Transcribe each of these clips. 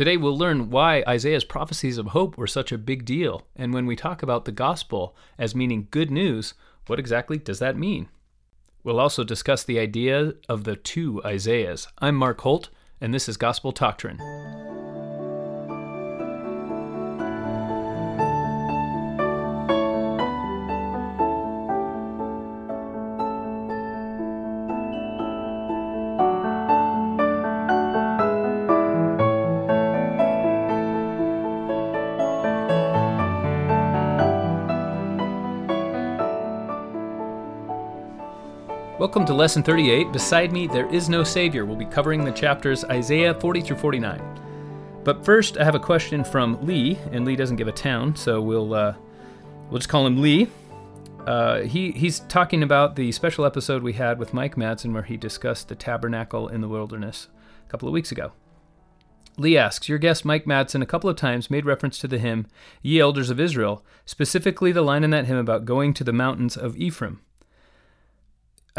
Today we'll learn why Isaiah's prophecies of hope were such a big deal, and when we talk about the gospel as meaning good news, what exactly does that mean? We'll also discuss the idea of the two Isaiahs. I'm Mark Holt, and this is Gospel Doctrine. Lesson 38. Beside me, there is no Savior. We'll be covering the chapters Isaiah 40 through 49. But first, I have a question from Lee, and Lee doesn't give a town, so we'll uh, we'll just call him Lee. Uh, he he's talking about the special episode we had with Mike Madsen, where he discussed the tabernacle in the wilderness a couple of weeks ago. Lee asks, Your guest Mike Madsen a couple of times made reference to the hymn, Ye Elders of Israel, specifically the line in that hymn about going to the mountains of Ephraim.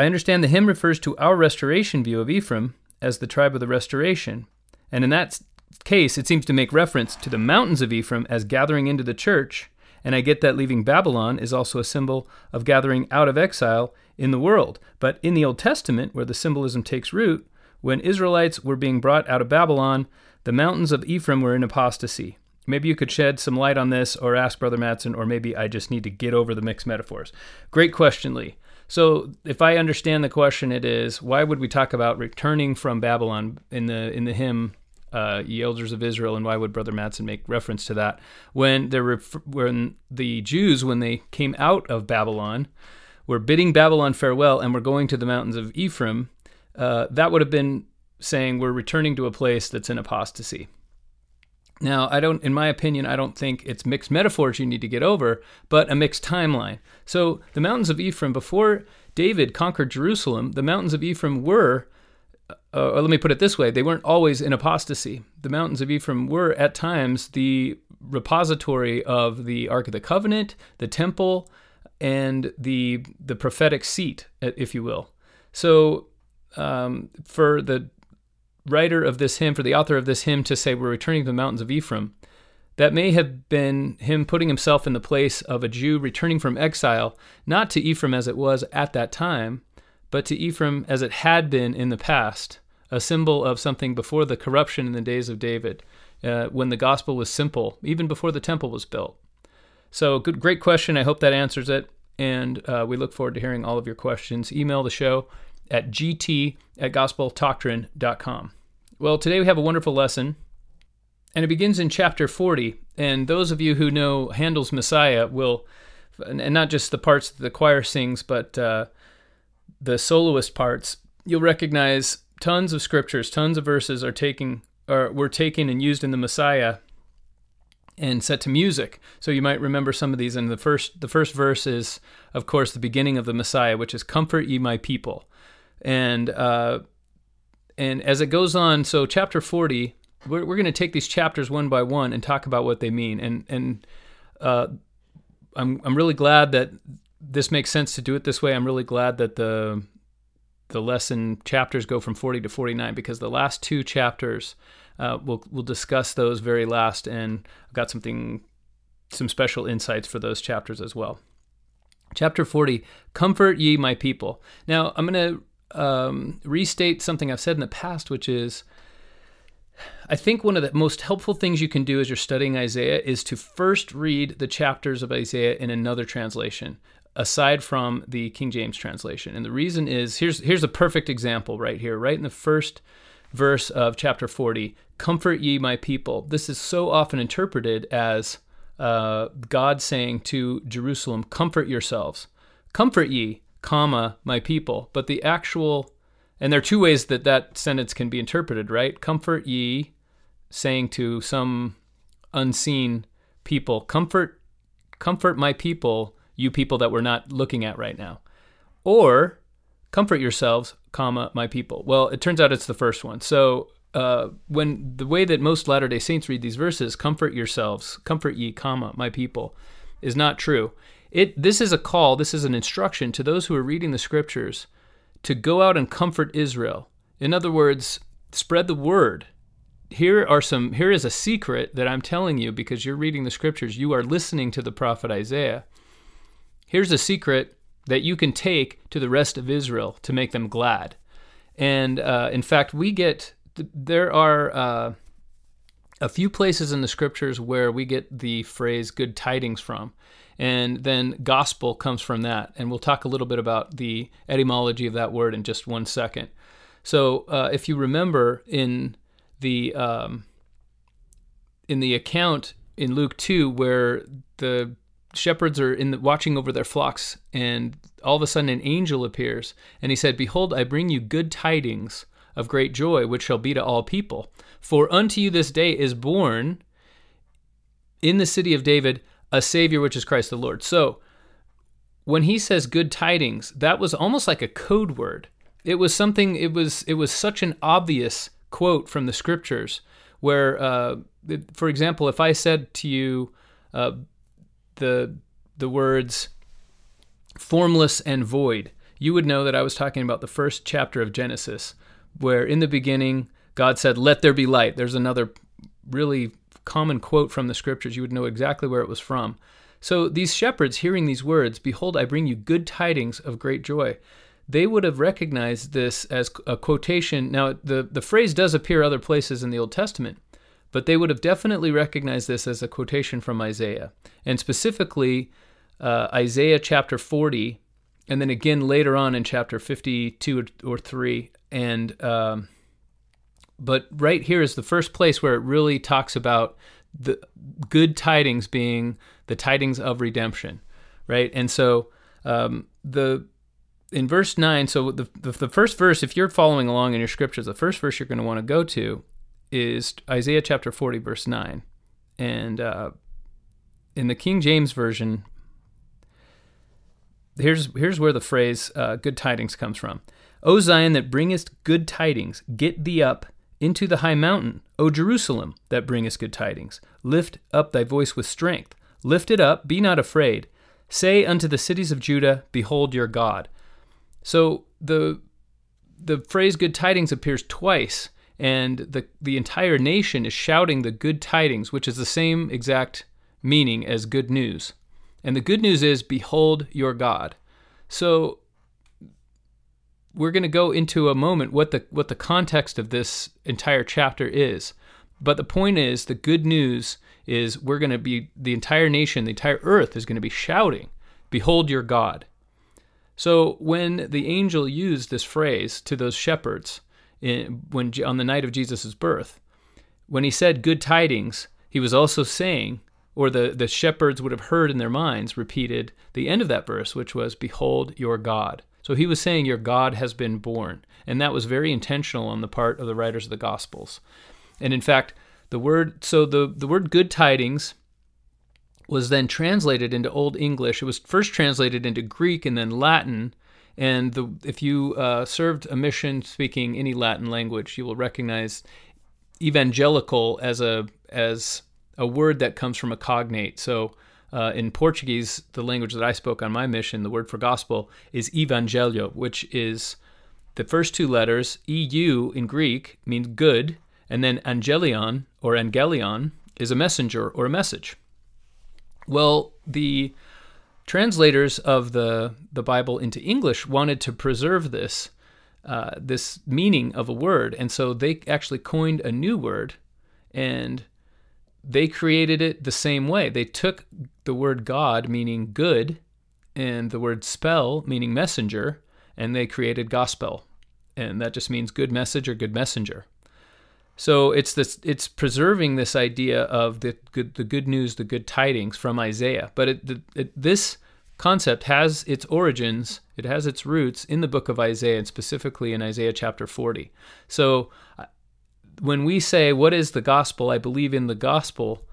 I understand the hymn refers to our restoration view of Ephraim as the tribe of the restoration, and in that case, it seems to make reference to the mountains of Ephraim as gathering into the church, and I get that leaving Babylon is also a symbol of gathering out of exile in the world. But in the Old Testament, where the symbolism takes root, when Israelites were being brought out of Babylon, the mountains of Ephraim were in apostasy. Maybe you could shed some light on this or ask Brother Madsen, or maybe I just need to get over the mixed metaphors. Great question, Lee. So, if I understand the question, it is why would we talk about returning from Babylon in the in the hymn uh, "Ye Elders of Israel," and why would Brother Madsen make reference to that when were when the Jews when they came out of Babylon were bidding Babylon farewell and were going to the mountains of Ephraim? Uh, that would have been saying we're returning to a place that's in apostasy. Now, I don't, in my opinion, I don't think it's mixed metaphors you need to get over, but a mixed timeline. So, the mountains of Ephraim, before David conquered Jerusalem, the mountains of Ephraim were, uh, let me put it this way, they weren't always in apostasy. The mountains of Ephraim were, at times, the repository of the Ark of the Covenant, the temple, and the the prophetic seat, if you will. So, um, for the writer of this hymn, for the author of this hymn to say, We're returning to the mountains of Ephraim, that may have been him putting himself in the place of a Jew returning from exile, not to Ephraim as it was at that time, but to Ephraim as it had been in the past, a symbol of something before the corruption in the days of David, uh, when the gospel was simple, even before the temple was built. So, good, great question. I hope that answers it. And uh, we look forward to hearing all of your questions. Email the show at gt at gospeldoctrine.com. Well, today we have a wonderful lesson, and it begins in chapter 40. And those of you who know Handel's Messiah will, and not just the parts that the choir sings, but uh, the soloist parts, you'll recognize tons of scriptures, tons of verses are taking or were taken and used in the Messiah and set to music. So you might remember some of these. And the first the first verse is, of course, the beginning of the Messiah, which is "Comfort ye my people." And uh, and as it goes on, so chapter forty, we're we're going to take these chapters one by one and talk about what they mean, and and uh, I'm I'm really glad that this makes sense to do it this way. I'm really glad that the the lesson chapters go from 40 to 49 because the last two chapters uh, we'll we'll discuss those very last, and I've got something some special insights for those chapters as well. Chapter 40 Comfort ye my people. Now, I'm going to um, restate something I've said in the past, which is I think one of the most helpful things you can do as you're studying Isaiah is to first read the chapters of Isaiah in another translation aside from the King James translation. And the reason is here's here's a perfect example right here, right in the first verse of chapter 40, comfort ye my people. This is so often interpreted as uh, God saying to Jerusalem, comfort yourselves. Comfort ye comma, my people. But the actual, and there are two ways that that sentence can be interpreted, right? Comfort ye, saying to some unseen people, comfort, comfort my people, you people that we're not looking at right now. Or comfort yourselves, comma, my people. Well, it turns out it's the first one. So uh, when the way that most Latter day Saints read these verses, comfort yourselves, comfort ye, comma, my people, is not true. It this is a call, this is an instruction to those who are reading the scriptures to go out and comfort Israel. In other words, spread the word. here are some here is a secret that I'm telling you because you're reading the scriptures, you are listening to the prophet Isaiah. Here's a secret that you can take to the rest of Israel to make them glad. And uh, in fact, we get there are uh, a few places in the scriptures where we get the phrase good tidings from. And then gospel comes from that. And we'll talk a little bit about the etymology of that word in just one second. So uh, if you remember in the um, in the account in Luke 2 where the shepherds are in the, watching over their flocks and all of a sudden an angel appears and he said behold I bring you good tidings of great joy which shall be to all people for unto you this day is born in the city of David a savior which is Christ the Lord. So when he says good tidings that was almost like a code word. It was something it was it was such an obvious quote from the scriptures where uh, for example if i said to you uh, the the words formless and void you would know that i was talking about the first chapter of genesis where in the beginning god said let there be light. There's another really common quote from the scriptures you would know exactly where it was from so these shepherds hearing these words behold i bring you good tidings of great joy they would have recognized this as a quotation. Now, the, the phrase does appear other places in the Old Testament, but they would have definitely recognized this as a quotation from Isaiah, and specifically uh, Isaiah chapter 40, and then again later on in chapter 52 or 3. And um, but right here is the first place where it really talks about the good tidings being the tidings of redemption, right? And so um, the in verse 9, so the, the, the, first verse, if you're following along in your scriptures, the first verse you're going to want to go to is Isaiah chapter 40, verse 9. And uh, in the King James Version, here's, here's where the phrase uh, good tidings comes from. O Zion, that bringest good tidings, get thee up into the high mountain. O Jerusalem, that bringest good tidings, lift up thy voice with strength. Lift it up, be not afraid. Say unto the cities of Judah, Behold your God. So the the phrase good tidings appears twice and the the entire nation is shouting the good tidings which is the same exact meaning as good news. And the good news is behold your God. So we're going to go into a moment what the what the context of this entire chapter is. But the point is the good news is we're going to be the entire nation, the entire earth is going to be shouting, behold your God. So when the angel used this phrase to those shepherds in, when on the night of Jesus' birth, when he said good tidings, he was also saying, or the, the shepherds would have heard in their minds repeated the end of that verse, which was, Behold your God. So he was saying, Your God has been born. And that was very intentional on the part of the writers of the Gospels. And in fact, the word, so the, the word good tidings was then translated into Old English. It was first translated into Greek and then Latin. And the, if you uh, served a mission speaking any Latin language, you will recognize evangelical as a as a word that comes from a cognate. So uh, in Portuguese, the language that I spoke on my mission, the word for gospel is evangelio, which is the first two letters. EU in Greek means good, and then angelion or angelion is a messenger or a message. Well, the translators of the the Bible into English wanted to preserve this uh, this meaning of a word, and so they actually coined a new word, and they created it the same way. They took the word God, meaning good, and the word spell, meaning messenger, and they created gospel, and that just means good message or good messenger. So it's this it's preserving this idea of the good the good news, the good tidings from Isaiah. But it, it, this concept has its origins, it has its roots in the book of Isaiah, and specifically in Isaiah chapter 40. So when we say what is the gospel, I believe in the gospel.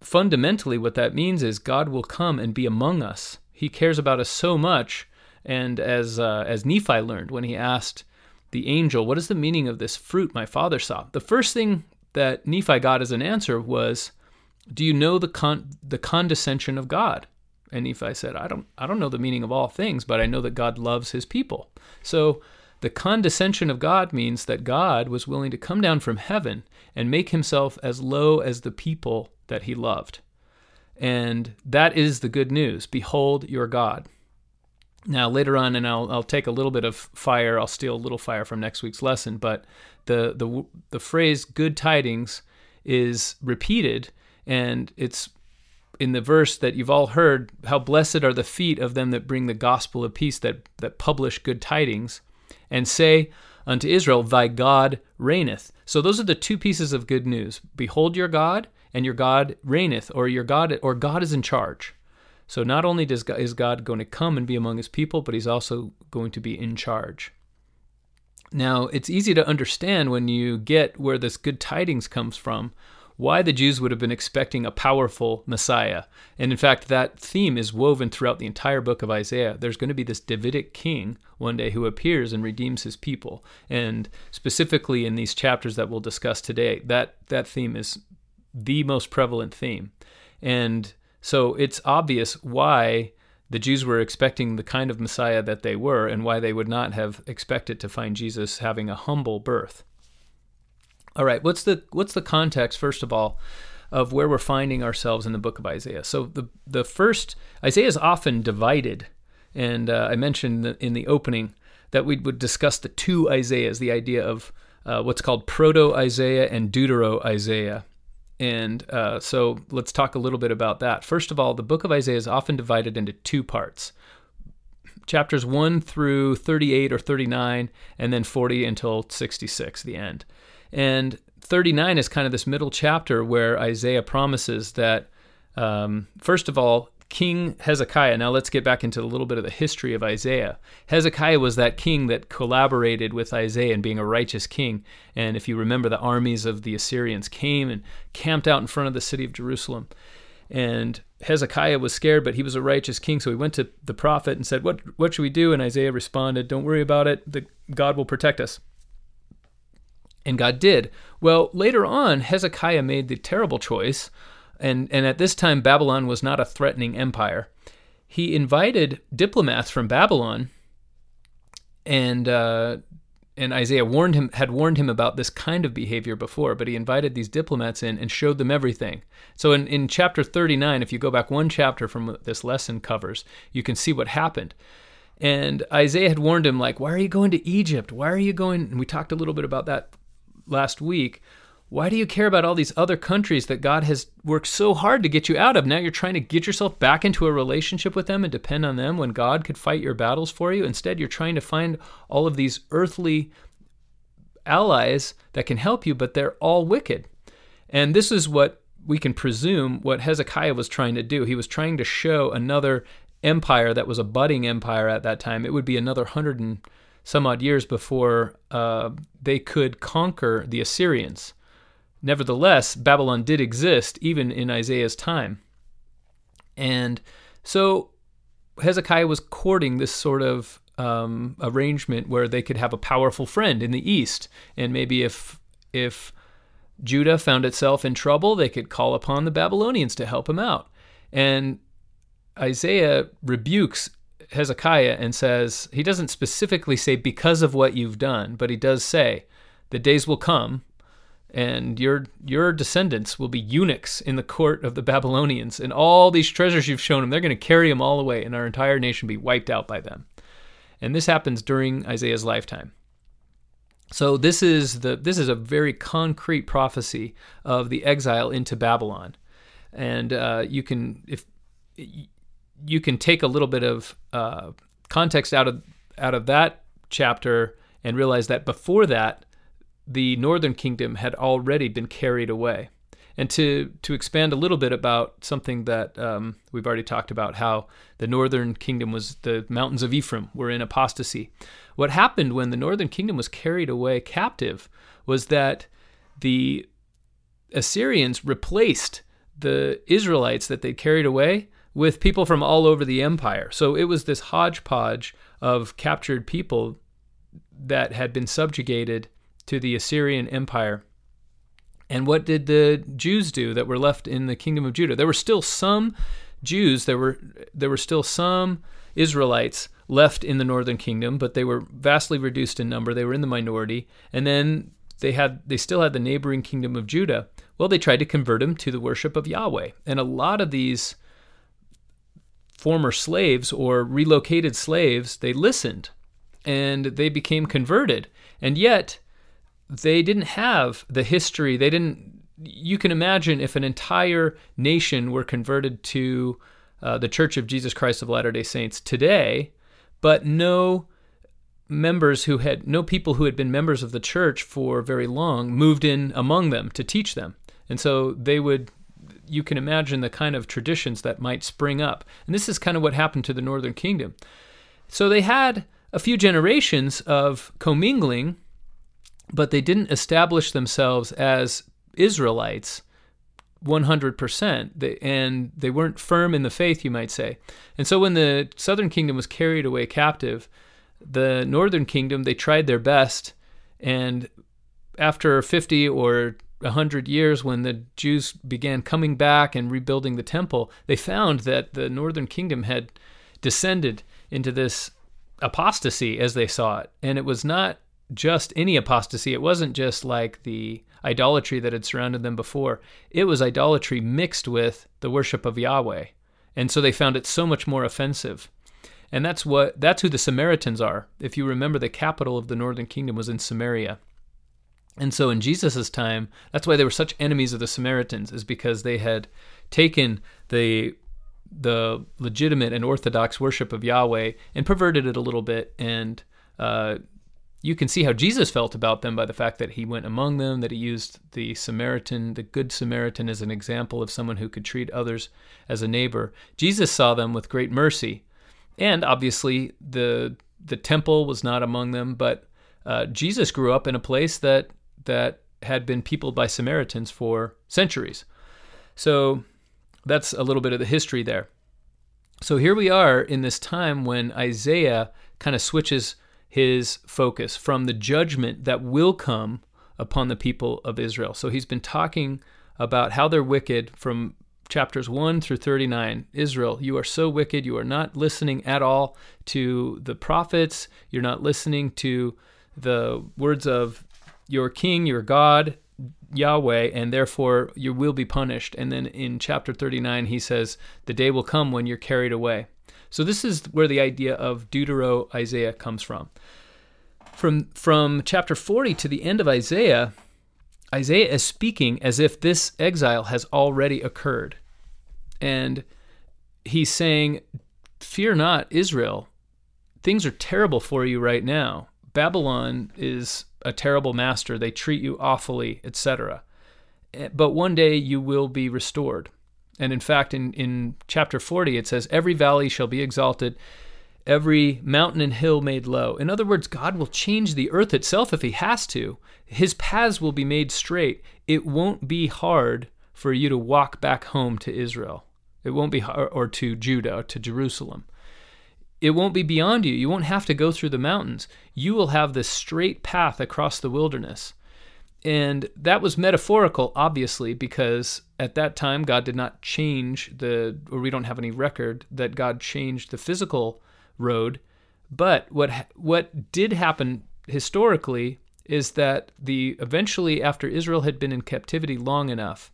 Fundamentally, what that means is God will come and be among us. He cares about us so much, and as uh, as Nephi learned when he asked the angel, What is the meaning of this fruit my father saw? The first thing that Nephi got as an answer was, Do you know the, con- the condescension of God? And Nephi said, I don't, I don't know the meaning of all things, but I know that God loves his people. So the condescension of God means that God was willing to come down from heaven and make himself as low as the people that he loved. And that is the good news. Behold your God. Now, later on, and I'll, I'll take a little bit of fire, I'll steal a little fire from next week's lesson, but the, the, the phrase good tidings is repeated, and it's in the verse that you've all heard how blessed are the feet of them that bring the gospel of peace, that, that publish good tidings, and say unto Israel, Thy God reigneth. So those are the two pieces of good news. Behold your God, and your God reigneth, or your God or God is in charge. So not only does God, is God going to come and be among his people, but he's also going to be in charge. Now, it's easy to understand when you get where this good tidings comes from, why the Jews would have been expecting a powerful Messiah. And in fact, that theme is woven throughout the entire book of Isaiah. There's going to be this Davidic king one day who appears and redeems his people. And specifically in these chapters that we'll discuss today, that, that theme is the most prevalent theme. And so it's obvious why the Jews were expecting the kind of Messiah that they were and why they would not have expected to find Jesus having a humble birth. All right, what's the what's the context first of all of where we're finding ourselves in the book of Isaiah? So the the first Isaiah is often divided, and uh, I mentioned in the opening that we would discuss the two Isaiahs, the idea of uh, what's called Proto Isaiah and Deutero Isaiah. And uh, so let's talk a little bit about that. First of all, the book of Isaiah is often divided into two parts chapters 1 through 38 or 39, and then 40 until 66, the end. And 39 is kind of this middle chapter where Isaiah promises that, um, first of all, King Hezekiah. Now let's get back into a little bit of the history of Isaiah. Hezekiah was that king that collaborated with Isaiah in being a righteous king. And if you remember, the armies of the Assyrians came and camped out in front of the city of Jerusalem. And Hezekiah was scared, but he was a righteous king, so he went to the prophet and said, "What what should we do?" And Isaiah responded, "Don't worry about it. The, God will protect us." And God did. Well, later on, Hezekiah made the terrible choice and, and at this time, Babylon was not a threatening empire. He invited diplomats from Babylon, and uh, and Isaiah warned him had warned him about this kind of behavior before, but he invited these diplomats in and showed them everything. So in, in chapter 39, if you go back one chapter from what this lesson covers, you can see what happened. And Isaiah had warned him, like, why are you going to Egypt? Why are you going? And we talked a little bit about that last week. Why do you care about all these other countries that God has worked so hard to get you out of? Now you're trying to get yourself back into a relationship with them and depend on them when God could fight your battles for you. Instead, you're trying to find all of these earthly allies that can help you, but they're all wicked. And this is what we can presume what Hezekiah was trying to do. He was trying to show another empire that was a budding empire at that time. It would be another hundred and some odd years before uh, they could conquer the Assyrians. Nevertheless, Babylon did exist even in Isaiah's time. And so Hezekiah was courting this sort of um, arrangement where they could have a powerful friend in the east, and maybe if if Judah found itself in trouble, they could call upon the Babylonians to help him out. And Isaiah rebukes Hezekiah and says he doesn't specifically say because of what you've done, but he does say the days will come and your your descendants will be eunuchs in the court of the Babylonians, and all these treasures you've shown them, they're going to carry them all away, and our entire nation be wiped out by them. And this happens during Isaiah's lifetime. So this is the this is a very concrete prophecy of the exile into Babylon, and uh, you can if you can take a little bit of uh, context out of out of that chapter and realize that before that the northern kingdom had already been carried away. And to, to expand a little bit about something that um, we've already talked about, how the northern kingdom was the mountains of Ephraim were in apostasy. What happened when the northern kingdom was carried away captive was that the Assyrians replaced the Israelites that they carried away with people from all over the empire. So it was this hodgepodge of captured people that had been subjugated to the Assyrian Empire. And what did the Jews do that were left in the kingdom of Judah? There were still some Jews, there were there were still some Israelites left in the northern kingdom, but they were vastly reduced in number. They were in the minority, and then they had they still had the neighboring kingdom of Judah. Well, they tried to convert them to the worship of Yahweh, and a lot of these former slaves or relocated slaves they listened, and they became converted, and yet they didn't have the history. They didn't. You can imagine if an entire nation were converted to uh, the Church of Jesus Christ of Latter day Saints today, but no members who had, no people who had been members of the church for very long moved in among them to teach them. And so they would, you can imagine the kind of traditions that might spring up. And this is kind of what happened to the Northern Kingdom. So they had a few generations of commingling, but they didn't establish themselves as Israelites 100%. They, and they weren't firm in the faith, you might say. And so when the southern kingdom was carried away captive, the northern kingdom, they tried their best. And after 50 or 100 years, when the Jews began coming back and rebuilding the temple, they found that the northern kingdom had descended into this apostasy as they saw it. And it was not just any apostasy. It wasn't just like the idolatry that had surrounded them before. It was idolatry mixed with the worship of Yahweh. And so they found it so much more offensive. And that's what that's who the Samaritans are. If you remember the capital of the northern kingdom was in Samaria. And so in Jesus' time, that's why they were such enemies of the Samaritans, is because they had taken the the legitimate and orthodox worship of Yahweh and perverted it a little bit and uh, you can see how Jesus felt about them by the fact that he went among them, that he used the Samaritan, the Good Samaritan, as an example of someone who could treat others as a neighbor. Jesus saw them with great mercy. And obviously, the, the temple was not among them, but uh, Jesus grew up in a place that, that had been peopled by Samaritans for centuries. So that's a little bit of the history there. So here we are in this time when Isaiah kind of switches his focus from the judgment that will come upon the people of Israel. So he's been talking about how they're wicked from chapters 1 through 39. Israel, you are so wicked. You are not listening at all to the prophets. You're not listening to the words of your king, your God, Yahweh, and therefore you will be punished. And then in chapter 39, he says, The day will come when you're carried away. So this is where the idea of Deutero Isaiah comes from. From from chapter 40 to the end of Isaiah, Isaiah is speaking as if this exile has already occurred. And he's saying, Fear not, Israel. Things are terrible for you right now. Babylon is a terrible master. They treat you awfully, etc. Eh, but one day you will be restored. And in fact, in, in chapter 40, it says, Every valley shall be exalted, every mountain and hill made low. In other words, God will change the earth itself if He has to. His paths will be made straight. It won't be hard for you to walk back home to Israel. It won't be hard, or to Judah, or to Jerusalem. It won't be beyond you. You won't have to go through the mountains. You will have this straight path across the wilderness. And that was metaphorical, obviously, because at that time God did not change the, or we don't have any record that God changed the physical road. But what what did happen historically is that the eventually after Israel had been in captivity long enough,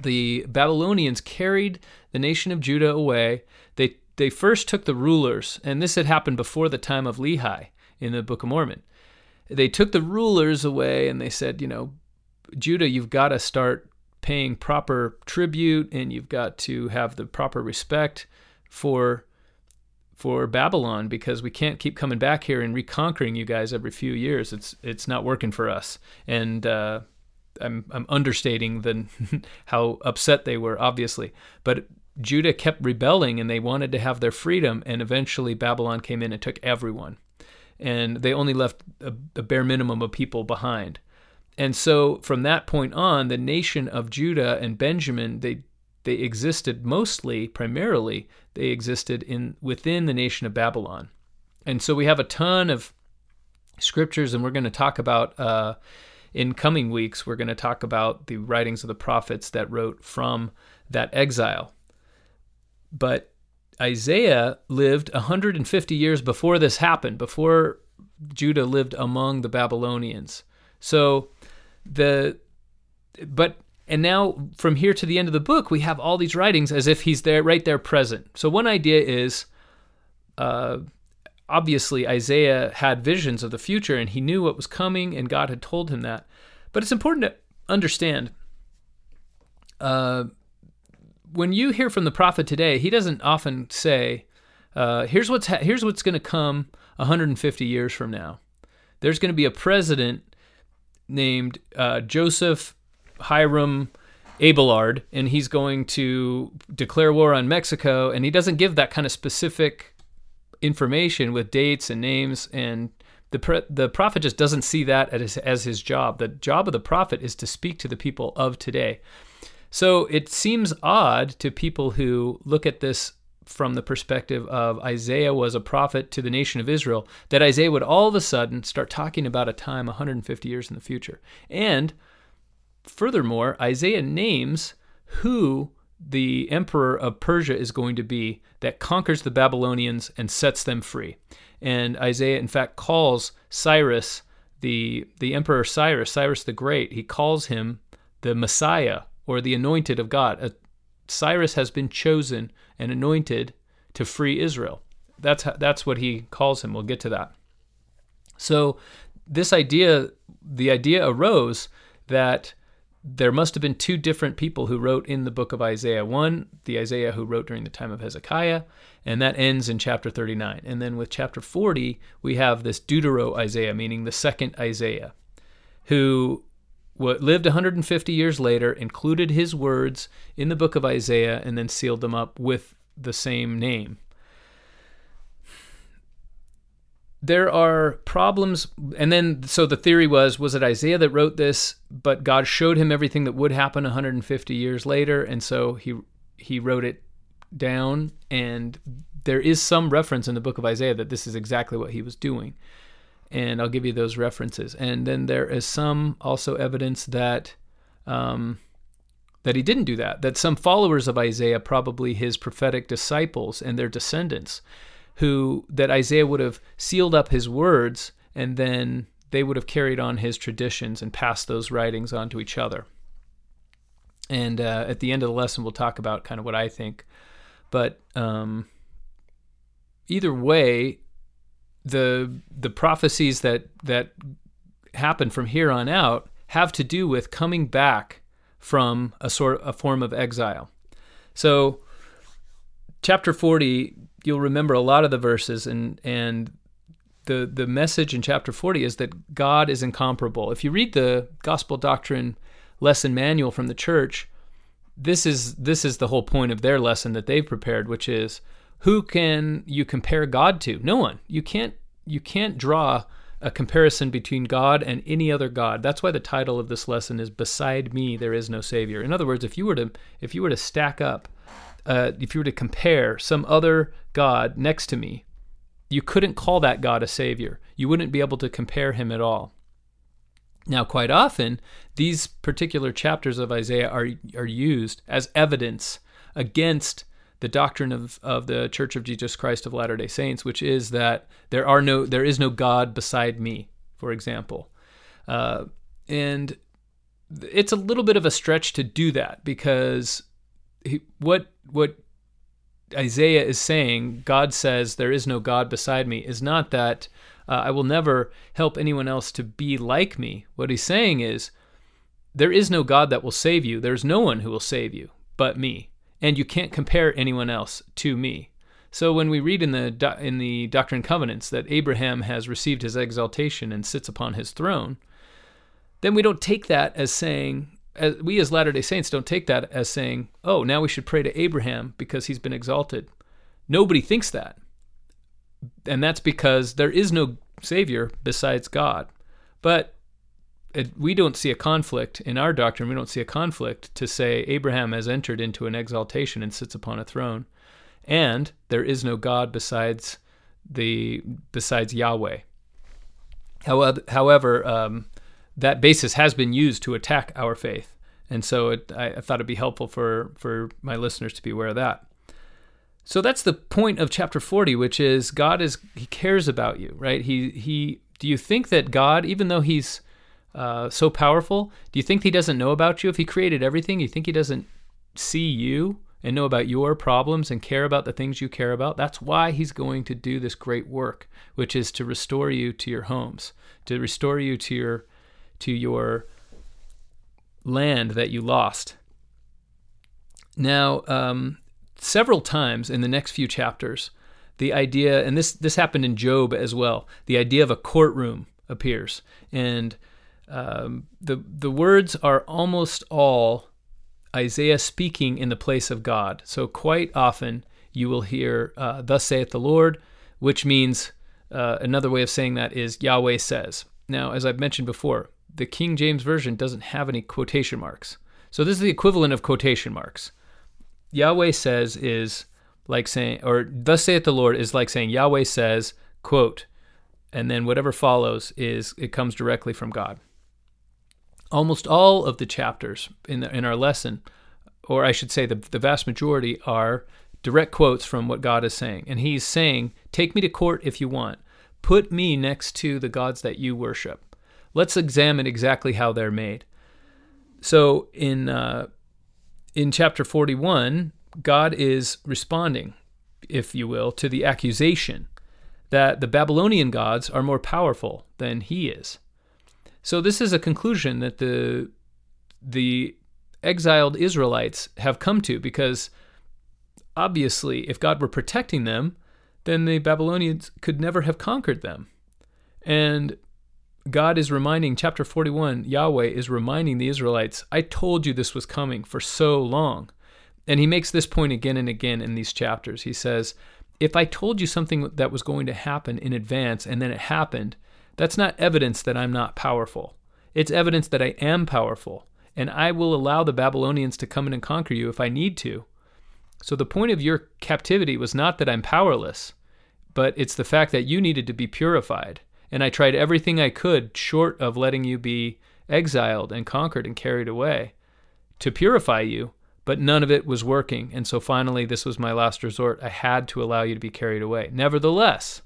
the Babylonians carried the nation of Judah away. They they first took the rulers, and this had happened before the time of Lehi in the Book of Mormon they took the rulers away and they said, you know, Judah, you've got to start paying proper tribute and you've got to have the proper respect for for Babylon because we can't keep coming back here and reconquering you guys every few years. It's it's not working for us. And uh, I'm I'm understating the how upset they were, obviously. But Judah kept rebelling and they wanted to have their freedom, and eventually Babylon came in and took everyone and they only left a, a bare minimum of people behind. And so from that point on, the nation of Judah and Benjamin, they they existed mostly, primarily, they existed in within the nation of Babylon. And so we have a ton of scriptures, and we're going to talk about uh, in coming weeks. We're going to talk about the writings of the prophets that wrote from that exile. But Isaiah lived 150 years before this happened, before Judah lived among the Babylonians. So the but and now from here to the end of the book we have all these writings as if he's there right there present. So one idea is uh, obviously Isaiah had visions of the future and he knew what was coming and God had told him that. But it's important to understand uh, when you hear from the prophet today, he doesn't often say, uh, "Here's what's ha- here's what's going to come 150 years from now." There's going to be a president named uh, Joseph Hiram Abelard, and he's going to declare war on Mexico. And he doesn't give that kind of specific information with dates and names. And the pre- the prophet just doesn't see that as, as his job. The job of the prophet is to speak to the people of today. So it seems odd to people who look at this from the perspective of Isaiah was a prophet to the nation of Israel that Isaiah would all of a sudden start talking about a time 150 years in the future. And furthermore, Isaiah names who the emperor of Persia is going to be that conquers the Babylonians and sets them free. And Isaiah, in fact, calls Cyrus, the, the emperor Cyrus, Cyrus the Great, he calls him the Messiah or the anointed of God. Cyrus has been chosen and anointed to free Israel. That's how, that's what he calls him. We'll get to that. So this idea, the idea arose that there must have been two different people who wrote in the book of Isaiah. One, the Isaiah who wrote during the time of Hezekiah, and that ends in chapter 39. And then with chapter 40, we have this Deutero Isaiah, meaning the second Isaiah, who lived 150 years later, included his words in the book of Isaiah, and then sealed them up with the same name. There are problems, and then so the theory was was it Isaiah that wrote this, but God showed him everything that would happen 150 years later, and so he he wrote it down. And there is some reference in the book of Isaiah that this is exactly what he was doing and I'll give you those references. And then there is some also evidence that um, that he didn't do that. That some followers of Isaiah, probably his prophetic disciples and their descendants, who that Isaiah would have sealed up his words, and then they would have carried on his traditions and passed those writings on to each other. And uh, at the end of the lesson, we'll talk about kind of what I think. But um, either way, the the prophecies that that happen from here on out have to do with coming back from a sort a form of exile. So chapter 40 you'll remember a lot of the verses and and the the message in chapter 40 is that God is incomparable. If you read the gospel doctrine lesson manual from the church, this is this is the whole point of their lesson that they've prepared, which is who can you compare God to? No one. You can't you can't draw a comparison between God and any other god. That's why the title of this lesson is "Beside Me There Is No Savior." In other words, if you were to if you were to stack up, uh, if you were to compare some other god next to me, you couldn't call that God a savior. You wouldn't be able to compare him at all. Now, quite often, these particular chapters of Isaiah are are used as evidence against the doctrine of, of the Church of Jesus Christ of Latter-day Saints, which is that there are no there is no God beside me, for example. Uh, and it's a little bit of a stretch to do that because he, what what Isaiah is saying, God says there is no God beside me, is not that uh, I will never help anyone else to be like me. What he's saying is there is no God that will save you. There's no one who will save you but me and you can't compare anyone else to me. So when we read in the in the Doctrine and Covenants that Abraham has received his exaltation and sits upon his throne, then we don't take that as saying as, we as Latter-day Saints don't take that as saying, "Oh, now we should pray to Abraham because he's been exalted." Nobody thinks that. And that's because there is no savior besides God. But it, we don't see a conflict in our doctrine. We don't see a conflict to say Abraham has entered into an exaltation and sits upon a throne, and there is no God besides the besides Yahweh. However, however, um, that basis has been used to attack our faith, and so it, I, I thought it'd be helpful for for my listeners to be aware of that. So that's the point of chapter 40, which is God is he cares about you, right? He he do you think that God, even though he's uh, so powerful, do you think he doesn't know about you? If he created everything, you think he doesn't see you and know about your problems and care about the things you care about? That's why he's going to do this great work, which is to restore you to your homes, to restore you to your to your land that you lost. Now, um, several times in the next few chapters, the idea, and this this happened in Job as well, the idea of a courtroom appears, and um, the the words are almost all Isaiah speaking in the place of God. So quite often you will hear, uh, "Thus saith the Lord," which means uh, another way of saying that is Yahweh says. Now, as I've mentioned before, the King James version doesn't have any quotation marks, so this is the equivalent of quotation marks. Yahweh says is like saying, or thus saith the Lord is like saying, Yahweh says, quote, and then whatever follows is it comes directly from God. Almost all of the chapters in the, in our lesson, or I should say, the, the vast majority are direct quotes from what God is saying, and He's saying, "Take me to court if you want. Put me next to the gods that you worship. Let's examine exactly how they're made." So in uh, in chapter 41, God is responding, if you will, to the accusation that the Babylonian gods are more powerful than he is. So this is a conclusion that the the exiled Israelites have come to because obviously if God were protecting them, then the Babylonians could never have conquered them. And God is reminding, chapter 41, Yahweh is reminding the Israelites, I told you this was coming for so long. And he makes this point again and again in these chapters. He says, If I told you something that was going to happen in advance and then it happened, that's not evidence that I'm not powerful. It's evidence that I am powerful, and I will allow the Babylonians to come in and conquer you if I need to. So the point of your captivity was not that I'm powerless, but it's the fact that you needed to be purified and I tried everything I could, short of letting you be exiled and conquered and carried away, to purify you, but none of it was working. And so finally, this was my last resort. I had to allow you to be carried away. Nevertheless,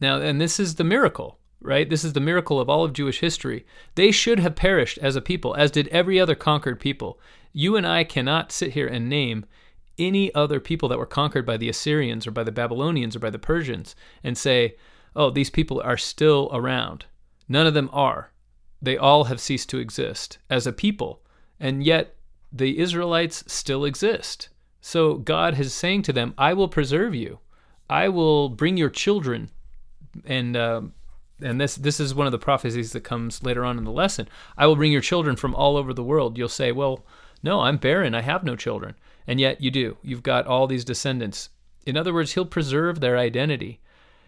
now, and this is the miracle, right? This is the miracle of all of Jewish history. They should have perished as a people, as did every other conquered people. You and I cannot sit here and name any other people that were conquered by the Assyrians or by the Babylonians or by the Persians and say, oh, these people are still around. None of them are. They all have ceased to exist as a people. And yet the Israelites still exist. So God is saying to them, I will preserve you. I will bring your children. And, uh, and this, this is one of the prophecies that comes later on in the lesson. I will bring your children from all over the world. You'll say, well, no, I'm barren. I have no children. And yet you do. You've got all these descendants. In other words, he'll preserve their identity.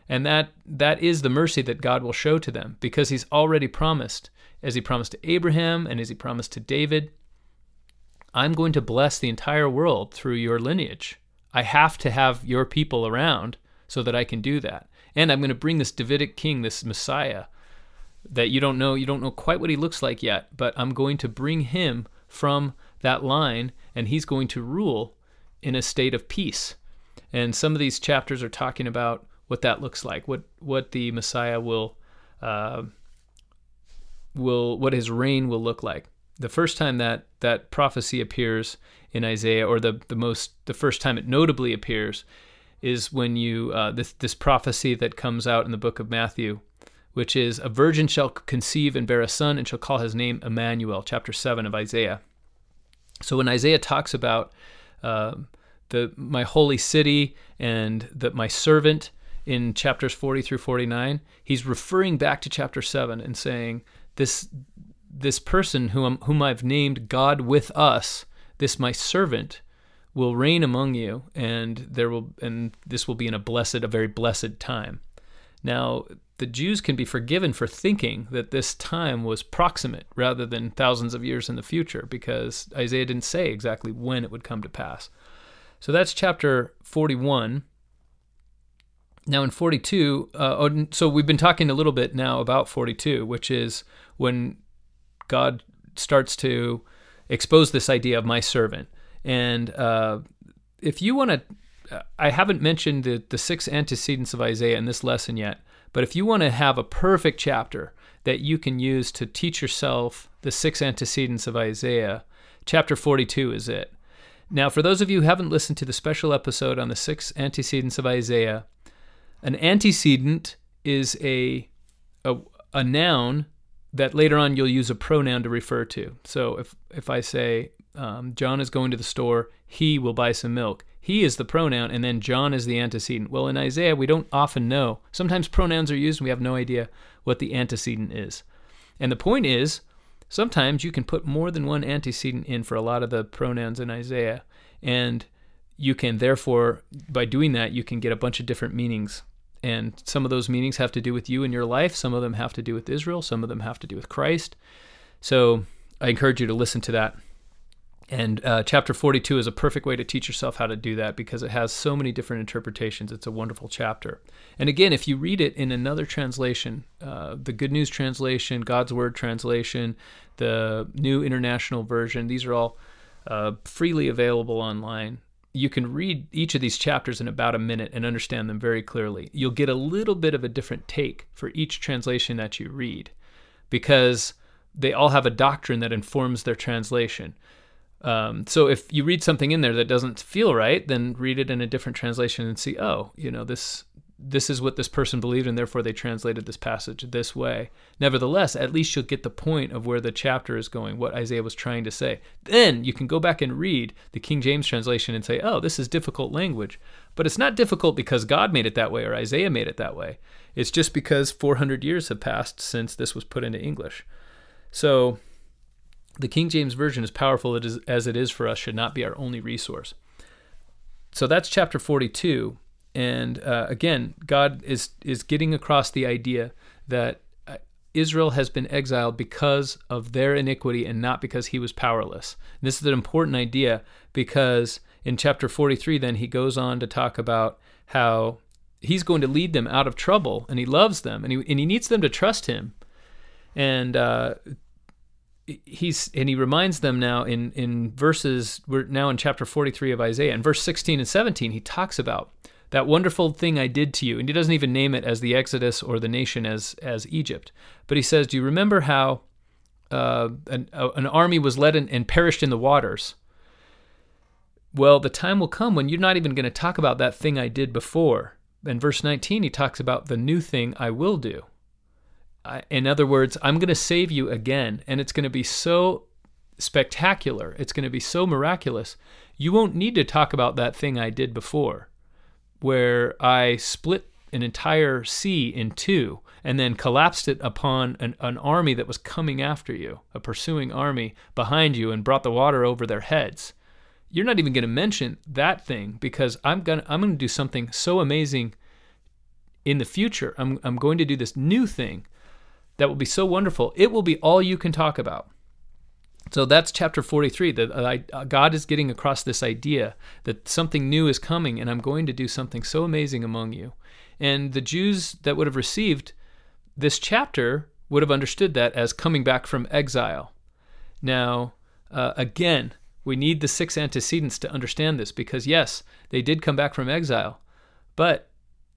And that that is the mercy that God will show to them because he's already promised as he promised to Abraham and as he promised to David I'm going to bless the entire world through your lineage. I have to have your people around so that I can do that. And I'm going to bring this Davidic king, this Messiah that you don't know, you don't know quite what he looks like yet, but I'm going to bring him from that line and he's going to rule in a state of peace. And some of these chapters are talking about what that looks like, what what the Messiah will uh, will what his reign will look like. The first time that that prophecy appears in Isaiah, or the the most the first time it notably appears, is when you uh, this this prophecy that comes out in the book of Matthew, which is a virgin shall conceive and bear a son and shall call his name Emmanuel, chapter seven of Isaiah. So when Isaiah talks about uh, the my holy city and that my servant in chapters 40 through 49, he's referring back to chapter 7 and saying, This this person whom, whom I've named God with us, this my servant, will reign among you, and there will and this will be in a blessed, a very blessed time. Now, the Jews can be forgiven for thinking that this time was proximate rather than thousands of years in the future, because Isaiah didn't say exactly when it would come to pass. So that's chapter 41. Now in 42, uh, oh, so we've been talking a little bit now about 42, which is when God starts to expose this idea of my servant. And uh, if you want to, I haven't mentioned the, the six antecedents of Isaiah in this lesson yet, but if you want to have a perfect chapter that you can use to teach yourself the six antecedents of Isaiah, chapter 42 is it. Now, for those of you who haven't listened to the special episode on the six antecedents of Isaiah, an antecedent is a, a, a noun that later on you'll use a pronoun to refer to. So if, if I say, um, John is going to the store, he will buy some milk. He is the pronoun, and then John is the antecedent. Well, in Isaiah, we don't often know. Sometimes pronouns are used, and we have no idea what the antecedent is. And the point is, sometimes you can put more than one antecedent in for a lot of the pronouns in Isaiah. And you can, therefore, by doing that, you can get a bunch of different meanings. And some of those meanings have to do with you and your life. Some of them have to do with Israel. Some of them have to do with Christ. So I encourage you to listen to that. And uh, chapter 42 is a perfect way to teach yourself how to do that because it has so many different interpretations. It's a wonderful chapter. And again, if you read it in another translation, uh, the Good News translation, God's Word translation, the New International Version, these are all uh, freely available online. You can read each of these chapters in about a minute and understand them very clearly. You'll get a little bit of a different take for each translation that you read because they all have a doctrine that informs their translation. Um, so if you read something in there that doesn't feel right, then read it in a different translation and see, oh, you know, this this is what this person believed, and therefore they translated this passage this way. Nevertheless, at least you'll get the point of where the chapter is going, what Isaiah was trying to say. Then you can go back and read the King James translation and say, oh, this is difficult language. But it's not difficult because God made it that way or Isaiah made it that way. It's just because 400 years have passed since this was put into English. So the King James Version, as powerful as it is for us, should not be our only resource. So that's chapter 42. And uh, again, God is, is getting across the idea that uh, Israel has been exiled because of their iniquity and not because he was powerless. And this is an important idea because in chapter 43, then he goes on to talk about how he's going to lead them out of trouble and he loves them and he, and he needs them to trust him. And uh, he's and he reminds them now in in verses we're now in chapter 43 of Isaiah in verse 16 and 17 he talks about that wonderful thing I did to you. And he doesn't even name it as the exodus or the nation as as Egypt. But he says do you remember how uh, an, uh, an army was led in, and perished in the waters? Well the time will come when you're not even going to talk about that thing I did before. In verse 19 he talks about the new thing I will do in other words, I'm going to save you again, and it's going to be so spectacular. It's going to be so miraculous. You won't need to talk about that thing I did before, where I split an entire sea in two and then collapsed it upon an, an army that was coming after you, a pursuing army behind you, and brought the water over their heads. You're not even going to mention that thing because I'm going to I'm going to do something so amazing in the future. I'm I'm going to do this new thing that will be so wonderful. It will be all you can talk about. So that's chapter 43. That uh, God is getting across this idea that something new is coming, and I'm going to do something so amazing among you. And the Jews that would have received this chapter would have understood that as coming back from exile. Now, uh, again, we need the six antecedents to understand this because, yes, they did come back from exile, but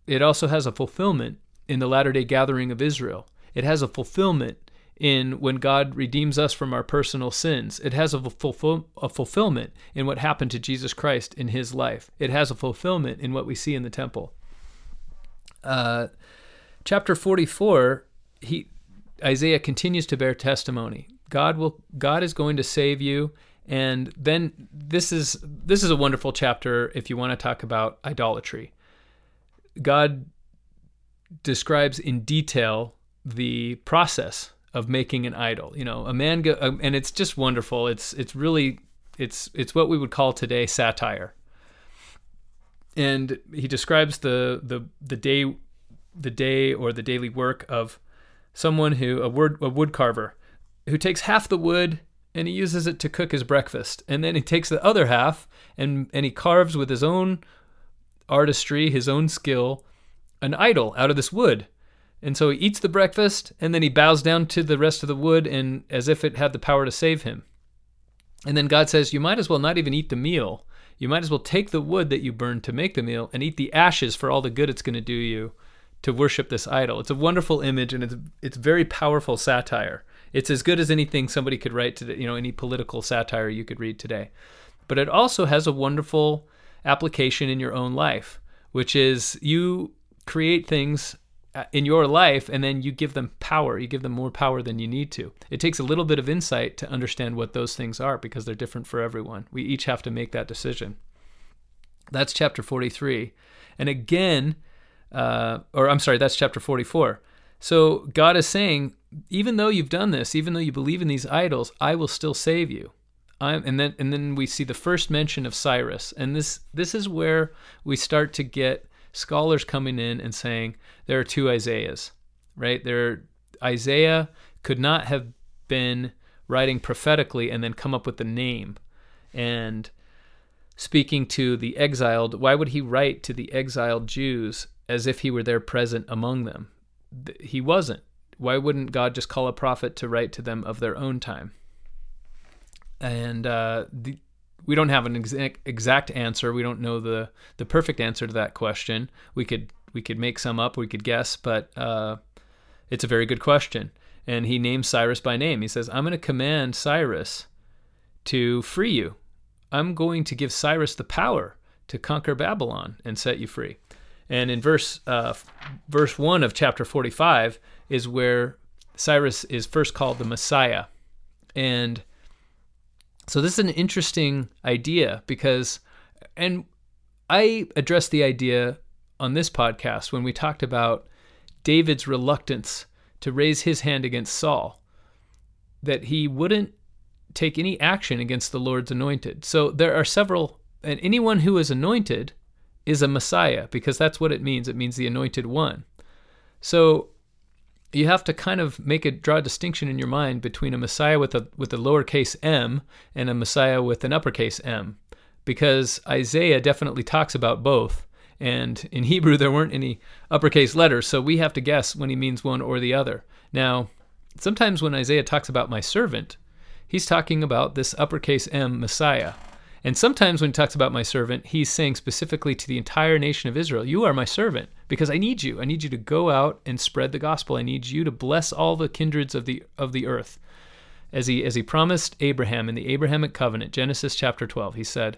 it also has a fulfillment in the latter day gathering of Israel. It has a fulfillment in when God redeems us from our personal sins. It has a, a fulfillment in what happened to Jesus Christ in his life. It has a fulfillment in what we see in the temple. Uh, chapter 44, he, Isaiah continues to bear testimony. God will God is going to save you and then this is this is a wonderful chapter if you want to talk about idolatry. God describes in detail the process of making an idol. You know, a man go, um, and it's just wonderful. It's it's really it's it's what we would call today satire. And he describes the the the day the day or the daily work of someone who a wood a wood carver who takes half the wood and he uses it to cook his breakfast and then he takes the other half and and he carves with his own artistry his own skill an idol out of this wood and so he eats the breakfast and then he bows down to the rest of the wood and as if it had the power to save him. And then God says, You might as well not even eat the meal. You might as well take the wood that you burned to make the meal and eat the ashes for all the good it's going to do you to worship this idol. It's a wonderful image and it's it's very powerful satire. It's as good as anything somebody could write today, you know, any political satire you could read today. But it also has a wonderful application in your own life, which is you create things in your life and then you give them power. You give them more power than you need to. It takes a little bit of insight to understand what those things are because they're different for everyone. We each have to make that decision. That's chapter 43. And again, uh, or I'm sorry, that's chapter 44. So God is saying, even though you've done this, even though you believe in these idols, I will still save you. I'm, and then and then we see the first mention of Cyrus, and this this is where we start to get scholars coming in and saying there are two Isaiahs, right? There Isaiah could not have been writing prophetically and then come up with the name, and speaking to the exiled. Why would he write to the exiled Jews as if he were there present among them? He wasn't. Why wouldn't God just call a prophet to write to them of their own time? And uh, the, we don't have an exact, exact answer. We don't know the the perfect answer to that question. We could we could make some up. We could guess, but uh, it's a very good question. And he names Cyrus by name. He says, "I'm going to command Cyrus to free you. I'm going to give Cyrus the power to conquer Babylon and set you free." And in verse uh, verse one of chapter 45 is where Cyrus is first called the Messiah, and so this is an interesting idea because, and I addressed the idea on this podcast when we talked about David's reluctance to raise his hand against Saul, that he wouldn't take any action against the Lord's anointed. So there are several, and anyone who is anointed is a Messiah because that's what it means. It means the anointed one. So you have to kind of make a draw a distinction in your mind between a Messiah with a with a lowercase m and a Messiah with an uppercase m, because Isaiah definitely talks about both. And in Hebrew, there weren't any uppercase letters, so we have to guess when he means one or the other. Now, sometimes when Isaiah talks about my servant, he's talking about this uppercase M Messiah. And sometimes when he talks about my servant, he's saying specifically to the entire nation of Israel, You are my servant, because I need you. I need you to go out and spread the gospel. I need you to bless all the kindreds of the of the earth. As he as he promised Abraham in the Abrahamic covenant, Genesis chapter 12, he said,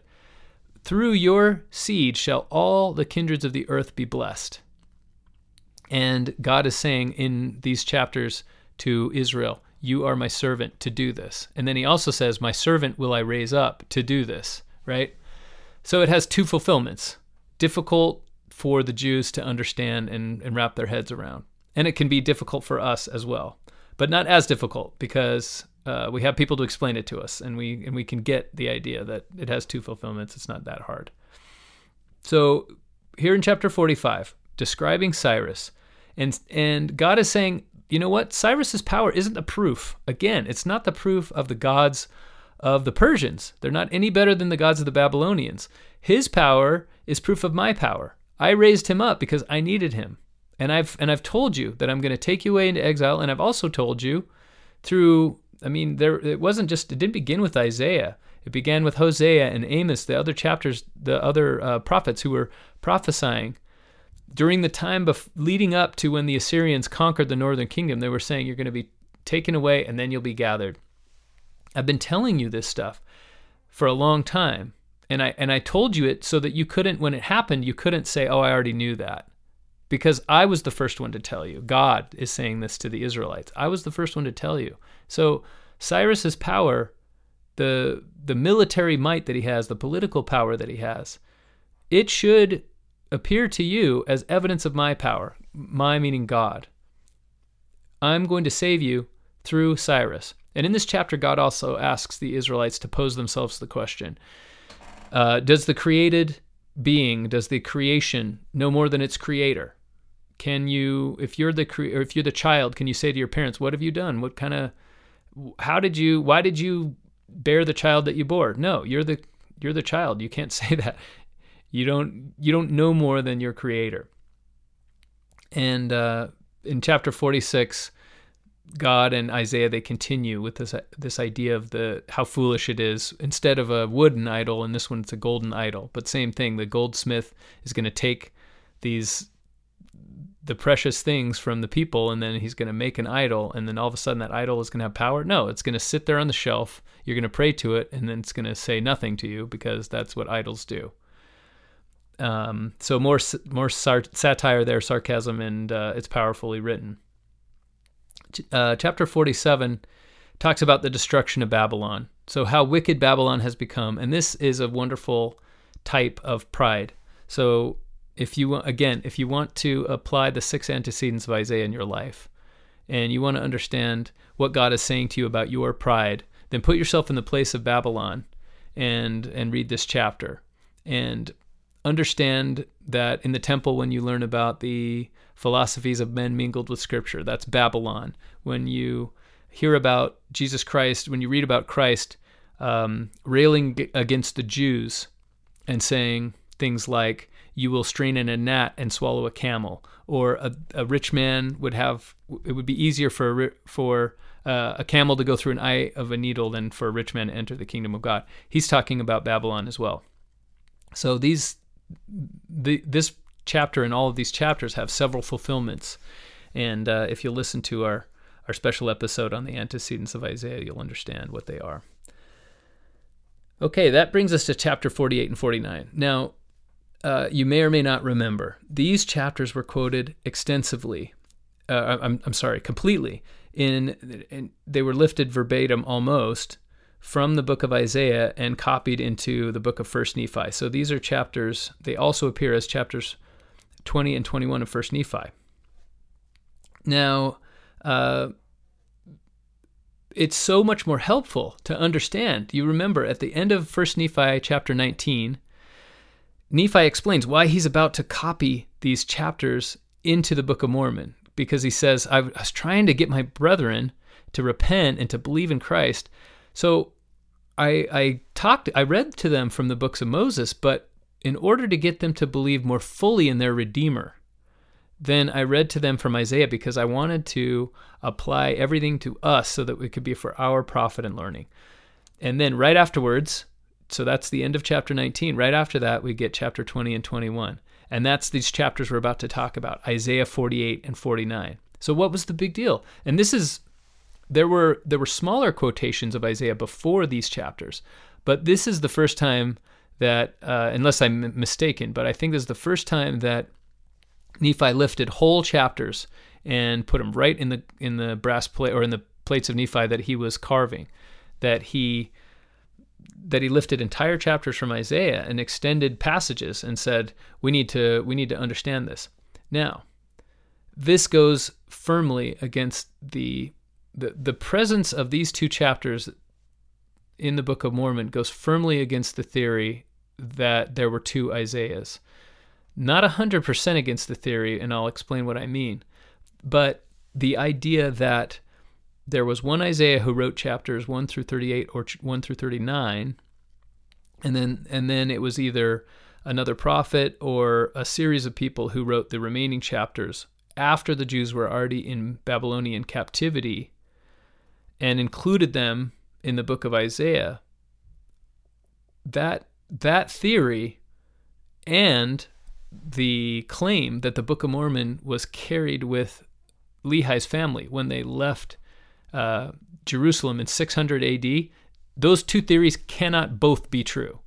Through your seed shall all the kindreds of the earth be blessed. And God is saying in these chapters to Israel, you are my servant to do this. And then he also says, My servant will I raise up to do this, right? So it has two fulfillments difficult for the Jews to understand and, and wrap their heads around. And it can be difficult for us as well, but not as difficult because uh, we have people to explain it to us and we, and we can get the idea that it has two fulfillments. It's not that hard. So here in chapter 45, describing Cyrus, and, and God is saying, you know what? Cyrus's power isn't the proof. Again, it's not the proof of the gods of the Persians. They're not any better than the gods of the Babylonians. His power is proof of my power. I raised him up because I needed him. And I've and I've told you that I'm going to take you away into exile and I've also told you through I mean there it wasn't just it didn't begin with Isaiah. It began with Hosea and Amos, the other chapters, the other uh, prophets who were prophesying during the time bef- leading up to when the Assyrians conquered the northern kingdom, they were saying you're going to be taken away and then you'll be gathered. I've been telling you this stuff for a long time. And I and I told you it so that you couldn't when it happened, you couldn't say, "Oh, I already knew that." Because I was the first one to tell you. God is saying this to the Israelites. I was the first one to tell you. So Cyrus's power, the the military might that he has, the political power that he has, it should appear to you as evidence of my power, my meaning God. I'm going to save you through Cyrus. And in this chapter, God also asks the Israelites to pose themselves the question uh, Does the created being, does the creation know more than its creator? Can you, if you're the cre- or if you're the child, can you say to your parents, "What have you done? What kind of, how did you, why did you bear the child that you bore?" No, you're the you're the child. You can't say that. You don't you don't know more than your creator. And uh, in chapter 46, God and Isaiah they continue with this this idea of the how foolish it is. Instead of a wooden idol and this one it's a golden idol but same thing the goldsmith is going to take these the precious things from the people and then he's going to make an idol and then all of a sudden that idol is going to have power? No it's going to sit there on the shelf you're going to pray to it and then it's going to say nothing to you because that's what idols do um, so more more satire there sarcasm and uh, it's powerfully written. Uh, chapter 47 talks about the destruction of babylon. So how wicked babylon has become and this is a wonderful type of pride. So if you again if you want to apply the six antecedents of isaiah in your life and you want to understand what god is saying to you about your pride then put yourself in the place of babylon and and read this chapter. And understand that in the temple when you learn about the philosophies of men mingled with scripture that's babylon when you hear about jesus christ when you read about christ um, railing against the jews and saying things like you will strain in a gnat and swallow a camel, or a, a rich man would have it would be easier for a, for uh, a camel to go through an eye of a needle than for a rich man to enter the kingdom of God. He's talking about Babylon as well. So these the this chapter and all of these chapters have several fulfillments, and uh, if you listen to our our special episode on the antecedents of Isaiah, you'll understand what they are. Okay, that brings us to chapter 48 and 49. Now, uh, you may or may not remember, these chapters were quoted extensively. Uh, I'm, I'm sorry, completely. In, in they were lifted verbatim almost from the book of Isaiah and copied into the book of First Nephi. So these are chapters. They also appear as chapters 20 and 21 of First Nephi. Now, uh, it's so much more helpful to understand. You remember at the end of First Nephi chapter 19 Nephi explains why he's about to copy these chapters into the Book of Mormon because he says, I was trying to get my brethren to repent and to believe in Christ. So I, I talked, I read to them from the books of Moses, but in order to get them to believe more fully in their Redeemer, then I read to them from Isaiah because I wanted to apply everything to us so that it could be for our profit and learning. And then right afterwards, so that's the end of chapter 19. Right after that, we get chapter 20 and 21. And that's these chapters we're about to talk about Isaiah 48 and 49. So, what was the big deal? And this is. There were there were smaller quotations of Isaiah before these chapters, but this is the first time that, uh, unless I'm mistaken, but I think this is the first time that Nephi lifted whole chapters and put them right in the in the brass plate or in the plates of Nephi that he was carving, that he that he lifted entire chapters from Isaiah and extended passages and said, "We need to we need to understand this." Now, this goes firmly against the the, the presence of these two chapters in the Book of Mormon goes firmly against the theory that there were two Isaiahs. Not 100% against the theory, and I'll explain what I mean, but the idea that there was one Isaiah who wrote chapters 1 through 38 or 1 through 39 and then and then it was either another prophet or a series of people who wrote the remaining chapters after the Jews were already in Babylonian captivity and included them in the book of Isaiah that that theory and the claim that the Book of Mormon was carried with Lehi's family when they left uh, Jerusalem in 600 AD, those two theories cannot both be true,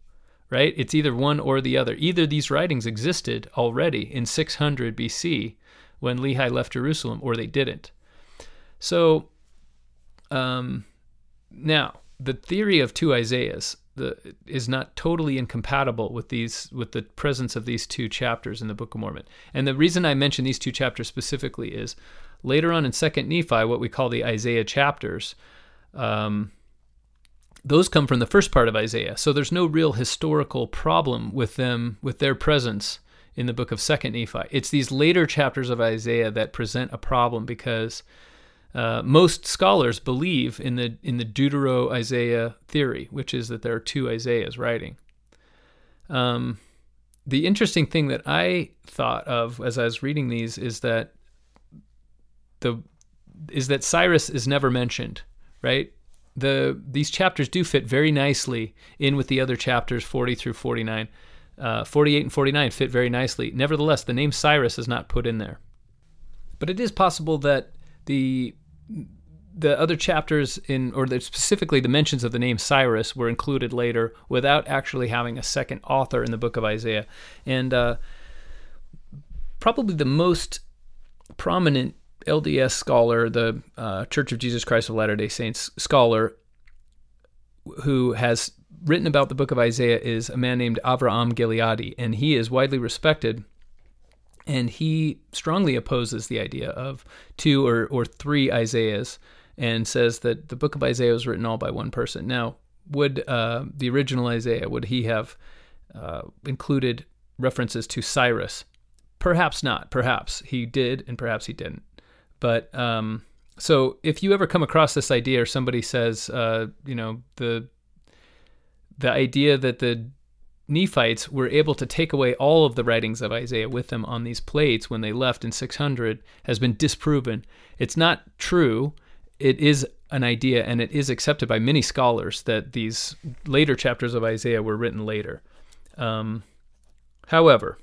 right? It's either one or the other. Either these writings existed already in 600 BC when Lehi left Jerusalem, or they didn't. So, um, now the theory of two Isaiahs the, is not totally incompatible with these with the presence of these two chapters in the Book of Mormon. And the reason I mention these two chapters specifically is later on in Second Nephi, what we call the Isaiah chapters. Um, those come from the first part of Isaiah, so there's no real historical problem with them with their presence in the book of Second Nephi. It's these later chapters of Isaiah that present a problem because uh, most scholars believe in the in the Deutero Isaiah theory, which is that there are two Isaiahs writing. Um, the interesting thing that I thought of as I was reading these is that the is that Cyrus is never mentioned, right? The these chapters do fit very nicely in with the other chapters 40 through 49. Uh, 48 and 49 fit very nicely. Nevertheless, the name Cyrus is not put in there. But it is possible that the the other chapters in, or the, specifically the mentions of the name Cyrus, were included later without actually having a second author in the book of Isaiah. And uh, probably the most prominent LDS scholar, the uh, Church of Jesus Christ of Latter day Saints scholar, who has written about the book of Isaiah is a man named Avraham Gileadi, and he is widely respected. And he strongly opposes the idea of two or, or three Isaiahs and says that the book of Isaiah was written all by one person. Now, would uh, the original Isaiah, would he have uh, included references to Cyrus? Perhaps not. Perhaps he did, and perhaps he didn't. But um, so if you ever come across this idea, or somebody says, uh, you know, the the idea that the Nephites were able to take away all of the writings of Isaiah with them on these plates when they left in 600 has been disproven. It's not true. It is an idea, and it is accepted by many scholars that these later chapters of Isaiah were written later. Um, however,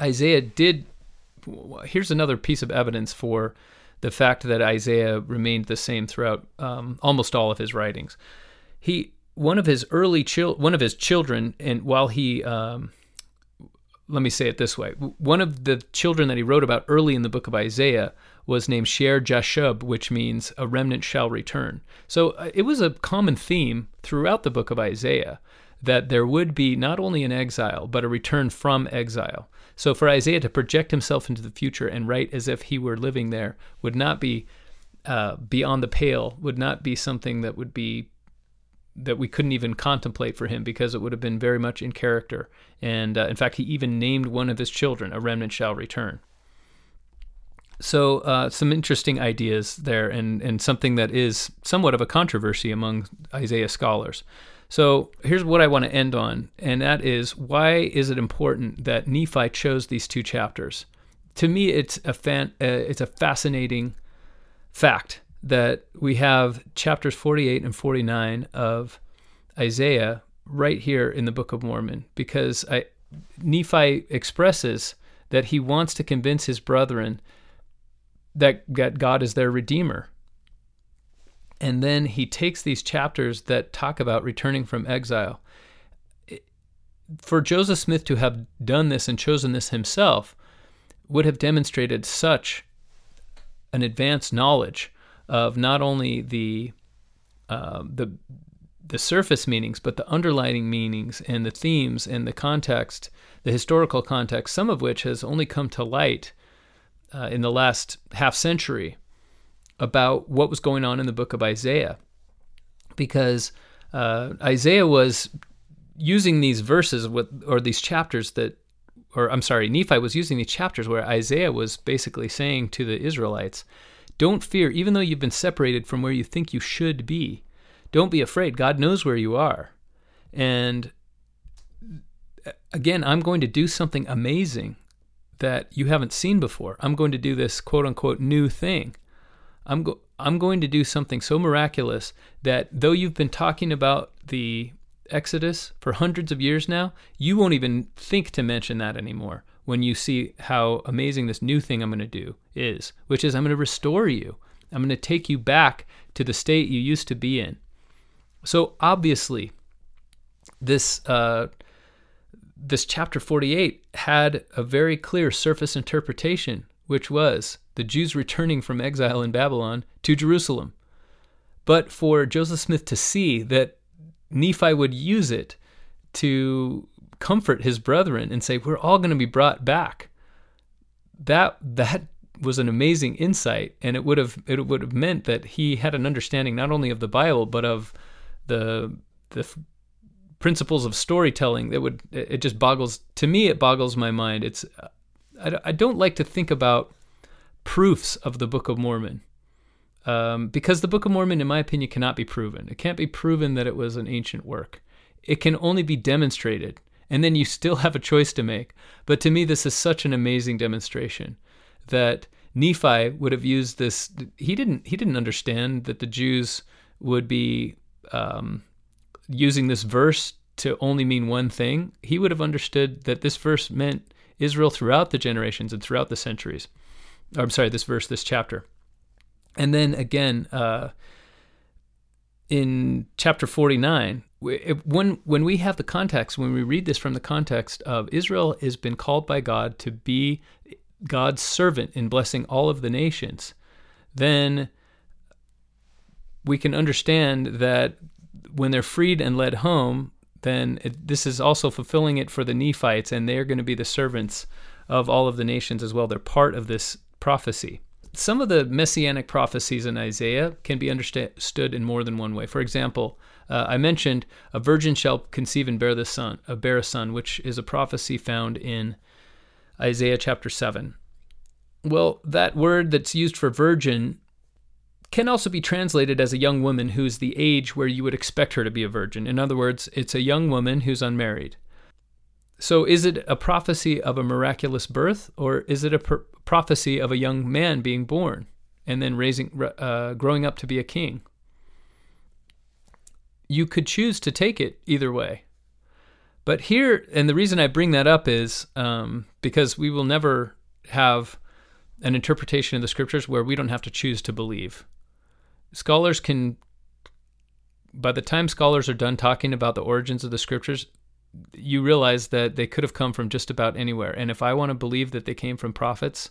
Isaiah did. Here's another piece of evidence for the fact that Isaiah remained the same throughout um, almost all of his writings. He one of his early chil- one of his children, and while he um, let me say it this way, one of the children that he wrote about early in the book of Isaiah was named Shear Jashub, which means a remnant shall return. So uh, it was a common theme throughout the book of Isaiah that there would be not only an exile, but a return from exile. So for Isaiah to project himself into the future and write as if he were living there would not be uh, beyond the pale, would not be something that would be that we couldn't even contemplate for him because it would have been very much in character. And uh, in fact, he even named one of his children, A Remnant Shall Return. So, uh, some interesting ideas there, and, and something that is somewhat of a controversy among Isaiah scholars. So, here's what I want to end on, and that is why is it important that Nephi chose these two chapters? To me, it's a fan, uh, it's a fascinating fact that we have chapters 48 and 49 of Isaiah right here in the Book of Mormon because I, Nephi expresses that he wants to convince his brethren that, that God is their redeemer. And then he takes these chapters that talk about returning from exile. For Joseph Smith to have done this and chosen this himself would have demonstrated such an advanced knowledge of not only the uh, the the surface meanings, but the underlying meanings and the themes and the context, the historical context, some of which has only come to light uh, in the last half century about what was going on in the book of Isaiah. Because uh, Isaiah was using these verses with, or these chapters that, or I'm sorry, Nephi was using these chapters where Isaiah was basically saying to the Israelites, don't fear, even though you've been separated from where you think you should be. Don't be afraid. God knows where you are. And again, I'm going to do something amazing that you haven't seen before. I'm going to do this quote unquote new thing. I'm go- I'm going to do something so miraculous that though you've been talking about the Exodus for hundreds of years now, you won't even think to mention that anymore when you see how amazing this new thing I'm going to do is, which is I'm going to restore you. I'm going to take you back to the state you used to be in. So obviously, this uh, this chapter 48 had a very clear surface interpretation, which was the Jews returning from exile in Babylon to Jerusalem. But for Joseph Smith to see that Nephi would use it to comfort his brethren and say, We're all going to be brought back. That that was an amazing insight, and it would have it would have meant that he had an understanding not only of the Bible but of the the principles of storytelling that would it just boggles to me it boggles my mind. It's i, I don't like to think about proofs of the book of mormon um, because the book of mormon in my opinion cannot be proven. It can't be proven that it was an ancient work. It can only be demonstrated and then you still have a choice to make. But to me, this is such an amazing demonstration that Nephi would have used this. He didn't. He didn't understand that the Jews would be um, using this verse to only mean one thing. He would have understood that this verse meant Israel throughout the generations and throughout the centuries. Or, I'm sorry, this verse, this chapter. And then again, uh, in chapter 49, when when we have the context, when we read this from the context of Israel has been called by God to be God's servant in blessing all of the nations, then we can understand that when they're freed and led home, then it, this is also fulfilling it for the Nephites, and they're going to be the servants of all of the nations as well. They're part of this prophecy. Some of the messianic prophecies in Isaiah can be understood in more than one way. For example, uh, I mentioned a virgin shall conceive and bear the son, a bear a son, which is a prophecy found in Isaiah chapter seven. Well, that word that's used for virgin can also be translated as a young woman who's the age where you would expect her to be a virgin. In other words, it's a young woman who's unmarried. So, is it a prophecy of a miraculous birth, or is it a pr- prophecy of a young man being born and then raising, uh, growing up to be a king? You could choose to take it either way. But here, and the reason I bring that up is um, because we will never have an interpretation of the scriptures where we don't have to choose to believe. Scholars can, by the time scholars are done talking about the origins of the scriptures, you realize that they could have come from just about anywhere. And if I want to believe that they came from prophets,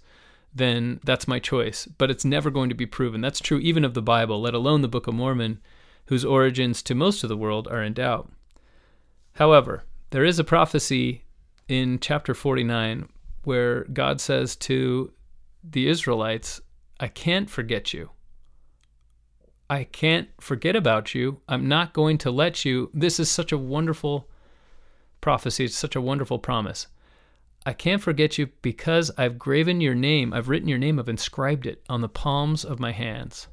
then that's my choice. But it's never going to be proven. That's true even of the Bible, let alone the Book of Mormon, whose origins to most of the world are in doubt. However, there is a prophecy in chapter 49 where God says to the Israelites, I can't forget you. I can't forget about you. I'm not going to let you. This is such a wonderful prophecy. It's such a wonderful promise. I can't forget you because I've graven your name, I've written your name, I've inscribed it on the palms of my hands.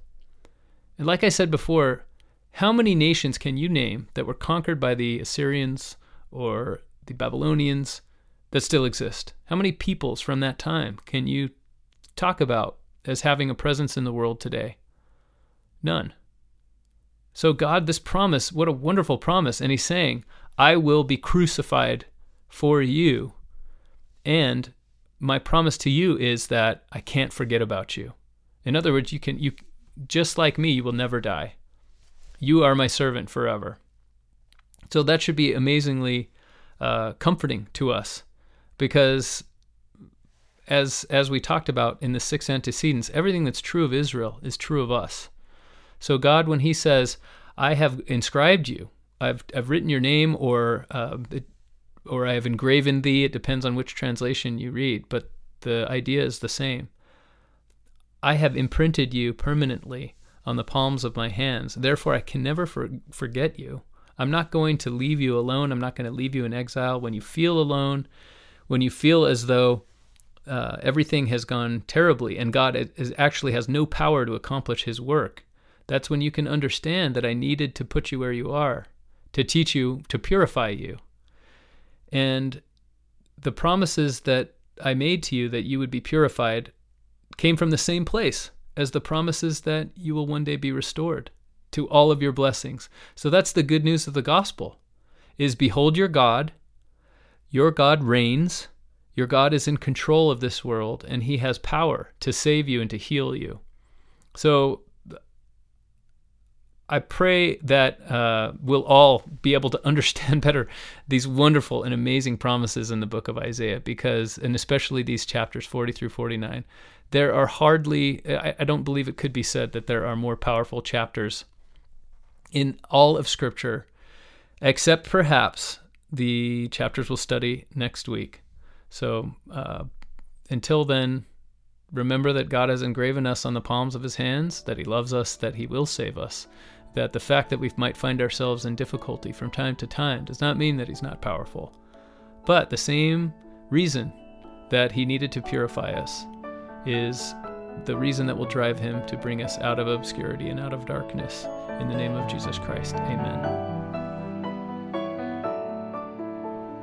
And like I said before, how many nations can you name that were conquered by the Assyrians or the Babylonians that still exist? How many peoples from that time can you talk about as having a presence in the world today? None. So, God, this promise, what a wonderful promise. And He's saying, I will be crucified for you. And my promise to you is that I can't forget about you. In other words, you can you just like me, you will never die. You are my servant forever. So that should be amazingly uh, comforting to us, because as as we talked about in the six antecedents, everything that's true of Israel is true of us. So God, when He says, "I have inscribed you," I've I've written your name or uh, it, or I have engraven thee. It depends on which translation you read, but the idea is the same. I have imprinted you permanently on the palms of my hands. Therefore, I can never for, forget you. I'm not going to leave you alone. I'm not going to leave you in exile. When you feel alone, when you feel as though uh, everything has gone terribly and God is, actually has no power to accomplish his work, that's when you can understand that I needed to put you where you are to teach you, to purify you. And the promises that I made to you that you would be purified came from the same place as the promises that you will one day be restored to all of your blessings. So that's the good news of the gospel is behold your God, your God reigns, your God is in control of this world and he has power to save you and to heal you. So I pray that uh, we'll all be able to understand better these wonderful and amazing promises in the book of Isaiah, because, and especially these chapters 40 through 49, there are hardly, I, I don't believe it could be said that there are more powerful chapters in all of Scripture, except perhaps the chapters we'll study next week. So uh, until then, remember that God has engraven us on the palms of his hands, that he loves us, that he will save us that the fact that we might find ourselves in difficulty from time to time does not mean that he's not powerful. But the same reason that he needed to purify us is the reason that will drive him to bring us out of obscurity and out of darkness. In the name of Jesus Christ, amen.